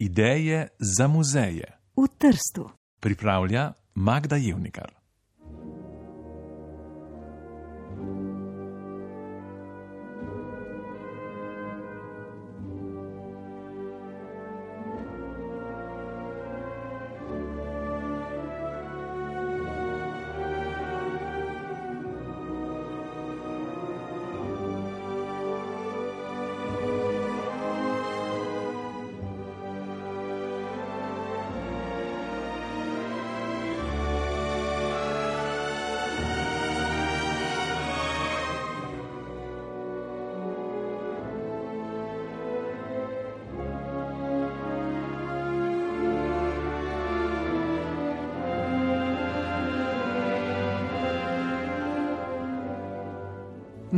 Ideje za muzeje v Trstu. pripravlja Magda Jevnikar.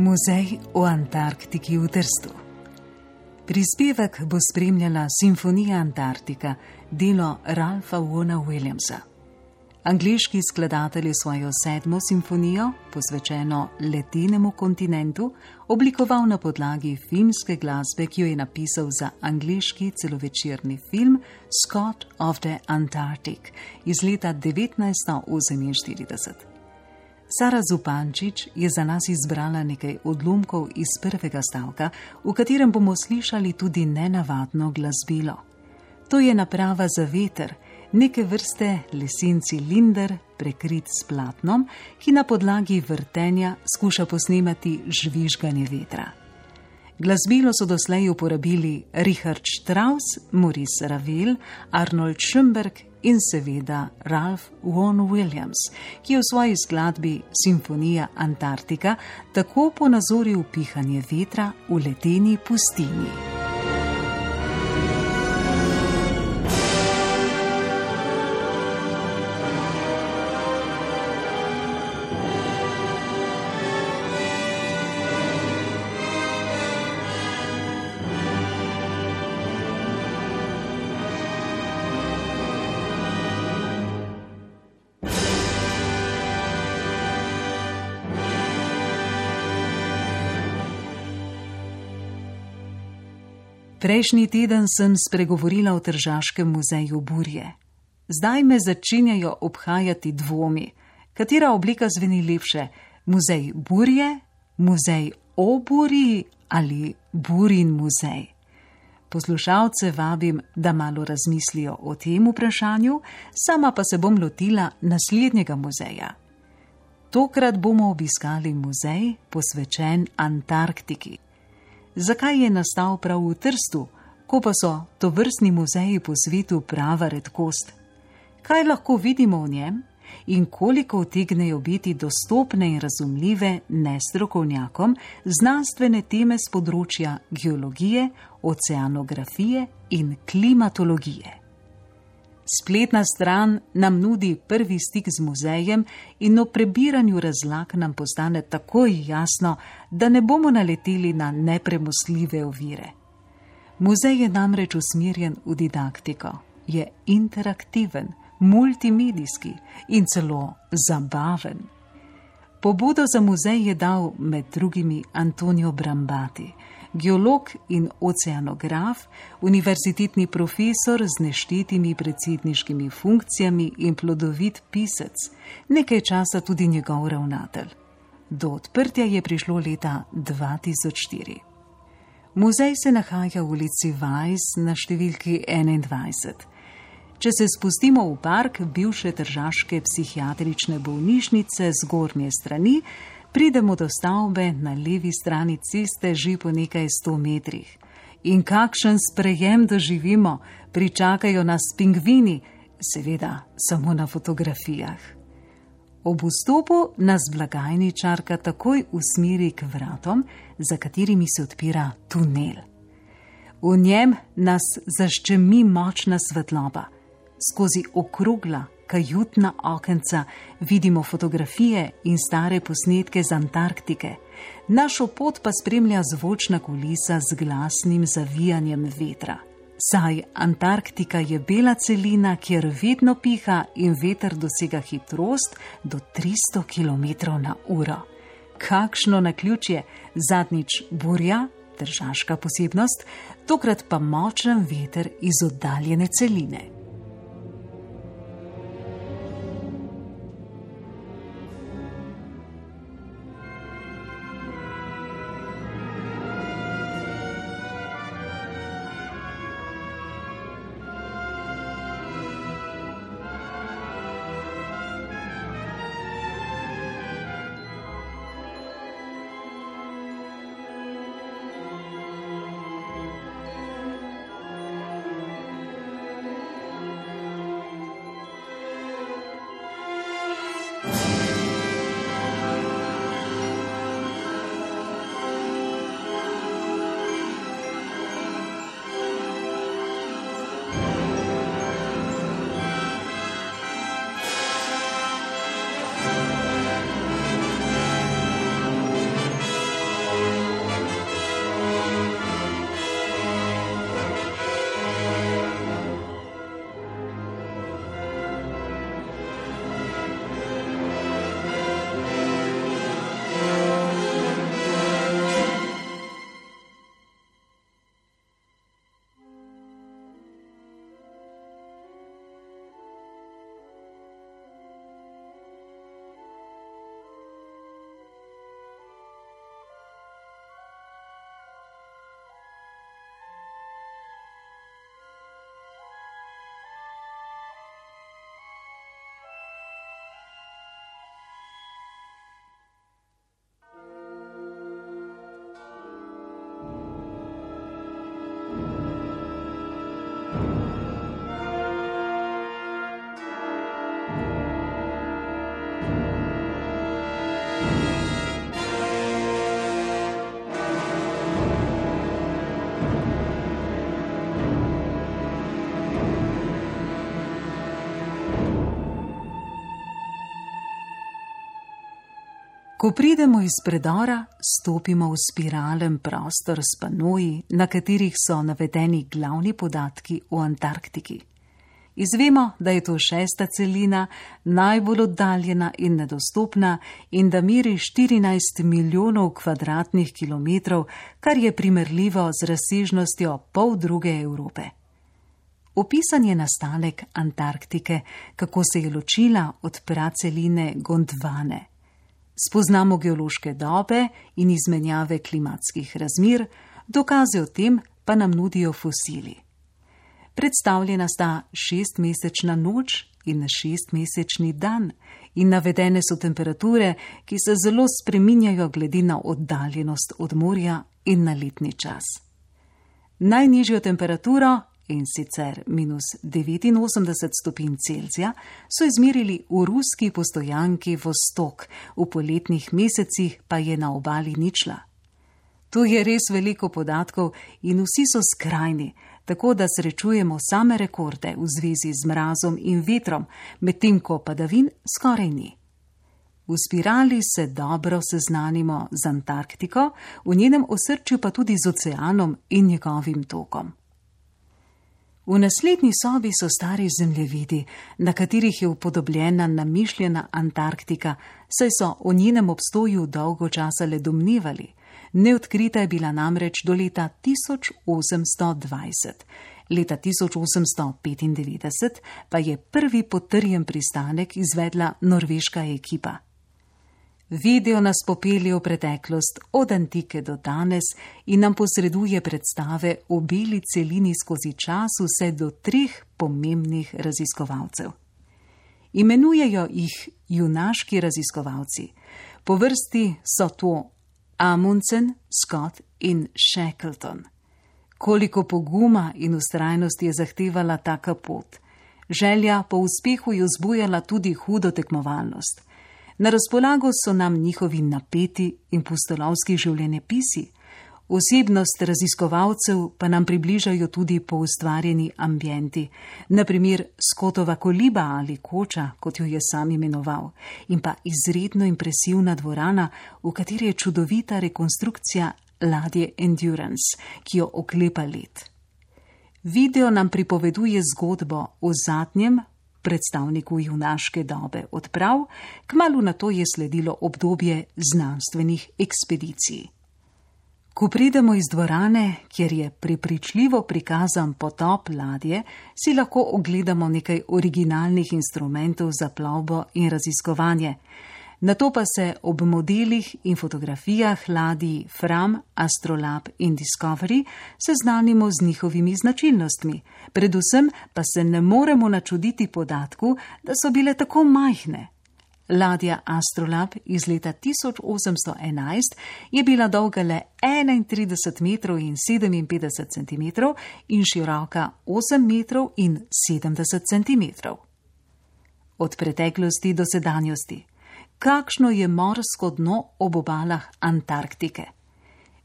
Muzej v Antarktiki v Trstu. Prispevek bo spremljala Simfonija Antarktika, delo Ralfa Wona Williamsa. Angliški skladatelj je svojo sedmo simfonijo, posvečeno ledenemu kontinentu, oblikoval na podlagi filmske glasbe, ki jo je napisal za angliški celovečerni film Scott of the Antarctic iz leta 1948. Sara Zupančič je za nas izbrala nekaj odlomkov iz prvega stavka, v katerem bomo slišali tudi nenavadno glasbilo. To je naprava za veter, neke vrste lesen cilinder, prekrit s platnom, ki na podlagi vrtenja skuša posnemati žvižganje vetra. Glasbilo so doslej uporabili Richard Strauss, Maurice Ravel, Arnold Schoenberg in seveda Ralph Vaughan Williams, ki je v svoji skladbi Simfonija Antarktika tako ponazoril pihanje vetra v ledeni pustini. Prejšnji teden sem spregovorila o Tržaškem muzeju Burje. Zdaj me začenjajo obhajati dvomi, katera oblika zveni lepše: muzej Burje, muzej o Burji ali Burin muzej. Poslušalce vabim, da malo razmislijo o tem vprašanju, sama pa se bom lotila naslednjega muzeja. Tokrat bomo obiskali muzej posvečen Antarktiki. Zakaj je nastal prav v Trstu, ko pa so to vrstni muzeji po svetu prava redkost? Kaj lahko vidimo v njem in koliko utegnejo biti dostopne in razumljive nestrokovnjakom znanstvene teme z področja geologije, oceanografije in klimatologije? Spletna stran nam nudi prvi stik z muzejem in o prebiranju razlag nam postane takoj jasno, da ne bomo naleteli na nepremostljive ovire. Muzej je namreč usmerjen v didaktiko, je interaktiven, multimedijski in celo zabaven. Pobudo za muzej je dal med drugimi Antonijo Brambati, geolog in oceanograf, univerzitetni profesor z neštetimi predsedniškimi funkcijami in plodovit pisec, nekaj časa tudi njegov ravnatelj. Do odprtja je prišlo leta 2004. Muzej se nahaja v ulici Vajs na številki 21. Če se spustimo v park bivše Tržaške psihiatrične bolnišnice z gornje strani, pridemo do stavbe na levi strani ceste že po nekaj sto metrih. In kakšen sprejem doživimo, pričakajo nas pingvini, seveda samo na fotografijah. Ob vstopu nas blagajničarka takoj usmeri k vratom, za katerimi se odpira tunel. V njem nas zaščemi močna svetloba. Skozi okrogla, kajutna okenca vidimo fotografije in stare posnetke z Antarktike. Našo pot pa spremlja zvočna kulisa z glasnim zavijanjem vetra. Saj Antarktika je bela celina, kjer vedno piha in veter dosega hitrost do 300 km/h. Kakšno na ključje, zadnjič burja, državska posebnost, tokrat pa močen veter iz oddaljene celine. Ko pridemo iz predora, stopimo v spiralen prostor s panoji, na katerih so navedeni glavni podatki o Antarktiki. Izvemo, da je to šesta celina, najbolj oddaljena in nedostopna, in da meri 14 milijonov kvadratnih kilometrov, kar je primerljivo z razsežnostjo pol druge Evrope. Opisan je nastanek Antarktike, kako se je ločila od praceline Gondvane spoznamo geološke dobe in izmenjave klimatskih razmir, dokaze o tem pa nam nudijo fosili. Predstavljena sta šestmesečna noč in šestmesečni dan in navedene so temperature, ki se zelo spreminjajo glede na oddaljenost od morja in na letni čas. Najnižjo temperaturo in sicer minus 89 stopinj Celzija, so izmerili v ruski postojanki Vostok, v poletnih mesecih pa je na obali ničla. Tu je res veliko podatkov in vsi so skrajni, tako da srečujemo same rekorde v zvezi z mrazom in vetrom, medtem ko padavin skoraj ni. V spirali se dobro seznanimo z Antarktiko, v njenem osrčju pa tudi z oceanom in njegovim tokom. V naslednji sobi so stari zemljevidi, na katerih je upodobljena namišljena Antarktika, saj so o njenem obstoju dolgo časa le domnevali. Neodkrita je bila namreč do leta 1820. Leta 1895 pa je prvi potrjen pristanek izvedla norveška ekipa. Video nas popelje v preteklost od antike do danes in nam posreduje predstave o beli celini skozi čas vse do treh pomembnih raziskovalcev. Imenujejo jih junaški raziskovalci. Po vrsti so to Amundsen, Scott in Shackleton. Koliko poguma in ustrajnosti je zahtevala taka pot. Želja po uspehu je vzbujala tudi hudo tekmovalnost. Na razpolago so nam njihovi napeti in pustolovski življenjepisi, osebnost raziskovalcev pa nam približajo tudi po ustvarjeni ambienti, naprimer Skotova koliba ali koča, kot jo je sam imenoval, in pa izredno impresivna dvorana, v kateri je čudovita rekonstrukcija ladje Endurance, ki jo oklepa let. Video nam pripoveduje zgodbo o zadnjem predstavniku junaške dobe odprav, kmalo na to je sledilo obdobje znanstvenih ekspedicij. Ko pridemo iz dvorane, kjer je prepričljivo prikazan potop ladje, si lahko ogledamo nekaj originalnih instrumentov za plovbo in raziskovanje. Na to pa se ob modelih in fotografijah ladij Fram, Astrolab in Discovery seznanimo z njihovimi značilnostmi. Predvsem pa se ne moremo načuditi podatku, da so bile tako majhne. Ladja Astrolab iz leta 1811 je bila dolga le 31 metrov in 57 centimetrov in široka 8 metrov in 70 centimetrov. Od preteklosti do sedanjosti kakšno je morsko dno ob obalah Antarktike.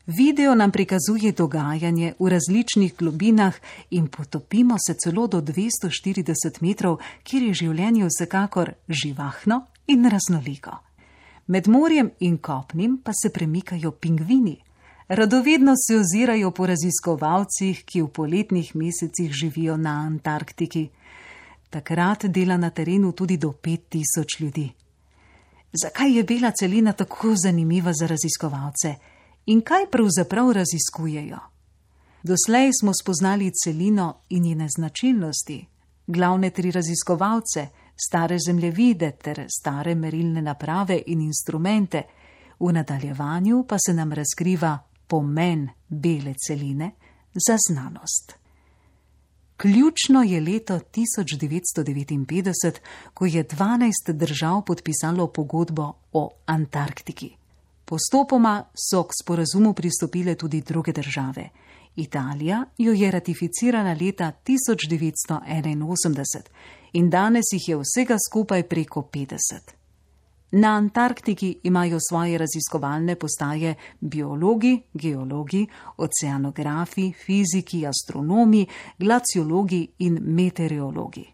Video nam prikazuje dogajanje v različnih globinah in potopimo se celo do 240 metrov, kjer je življenje vsekakor živahno in raznoliko. Med morjem in kopnim pa se premikajo pingvini. Radovedno se ozirajo po raziskovalcih, ki v poletnih mesecih živijo na Antarktiki. Takrat dela na terenu tudi do 5000 ljudi. Zakaj je bela celina tako zanimiva za raziskovalce in kaj pravzaprav raziskujejo? Doslej smo spoznali celino in njene značilnosti, glavne tri raziskovalce, stare zemljevide ter stare merilne naprave in instrumente, v nadaljevanju pa se nam razkriva pomen bele celine za znanost. Ključno je leto 1959, ko je 12 držav podpisalo pogodbo o Antarktiki. Postopoma so k sporazumu pristopile tudi druge države. Italija jo je ratificirala leta 1981 in danes jih je vsega skupaj preko 50. Na Antarktiki imajo svoje raziskovalne postaje biologi, geologi, oceanografi, fiziki, astronomi, glaciologi in meteorologi.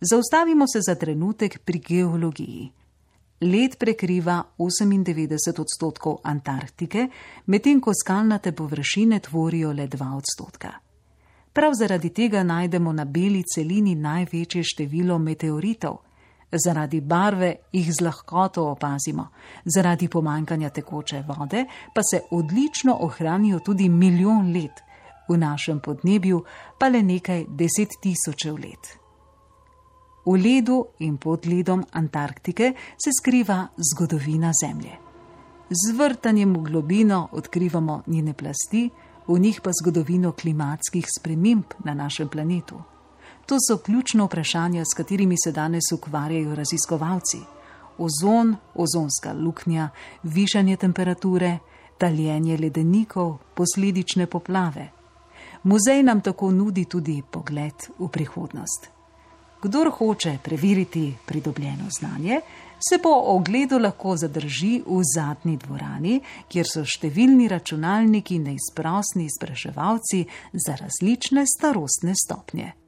Zaustavimo se za trenutek pri geologiji. Led prekriva 98 odstotkov Antarktike, medtem ko skalnate površine tvorijo le 2 odstotka. Prav zaradi tega najdemo na beli celini največje število meteoritov. Zaradi barve jih z lahkoto opazimo, zaradi pomankanja tekoče vode pa se odlično ohranijo tudi milijon let, v našem podnebju pa le nekaj deset tisočev let. V ledu in pod ledom Antarktike se skriva zgodovina Zemlje. Z vrtanjem v globino odkrivamo njene plasti, v njih pa zgodovino klimatskih sprememb na našem planetu. To so ključna vprašanja, s katerimi se danes ukvarjajo raziskovalci. Ozon, ozonska luknja, višanje temperature, taljenje ledenikov, posledične poplave. Muzej nam tako nudi tudi pogled v prihodnost. Kdor hoče preveriti pridobljeno znanje, se po ogledu lahko zadrži v zadnji dvorani, kjer so številni računalniki neizprosni spraševalci za različne starostne stopnje.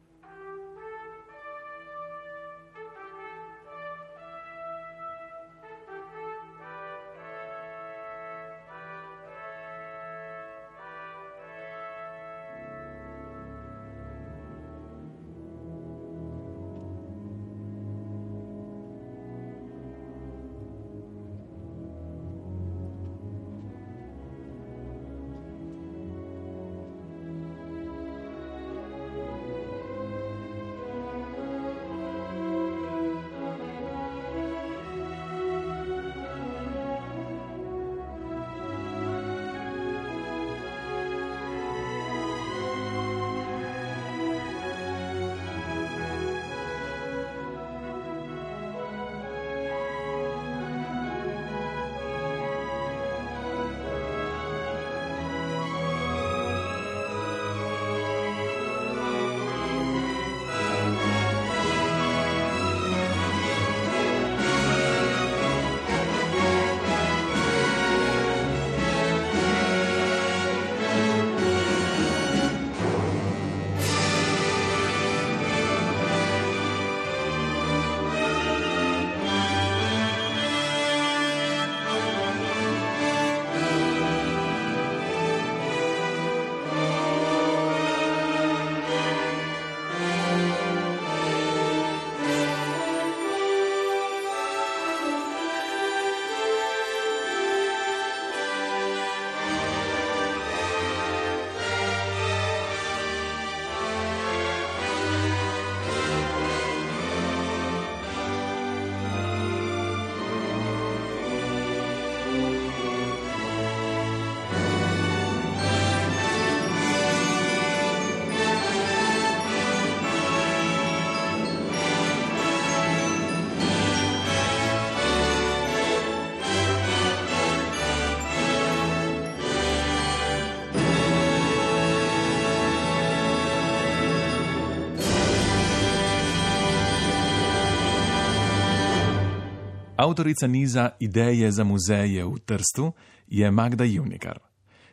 Avtorica niza Ideje za muzeje v Trstu je Magda Jivnikar.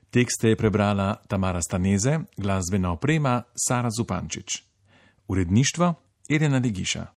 Tekste je prebrala Tamara Staneze, glasbena oprema Sara Zupančič. Uredništvo Irena Legiša.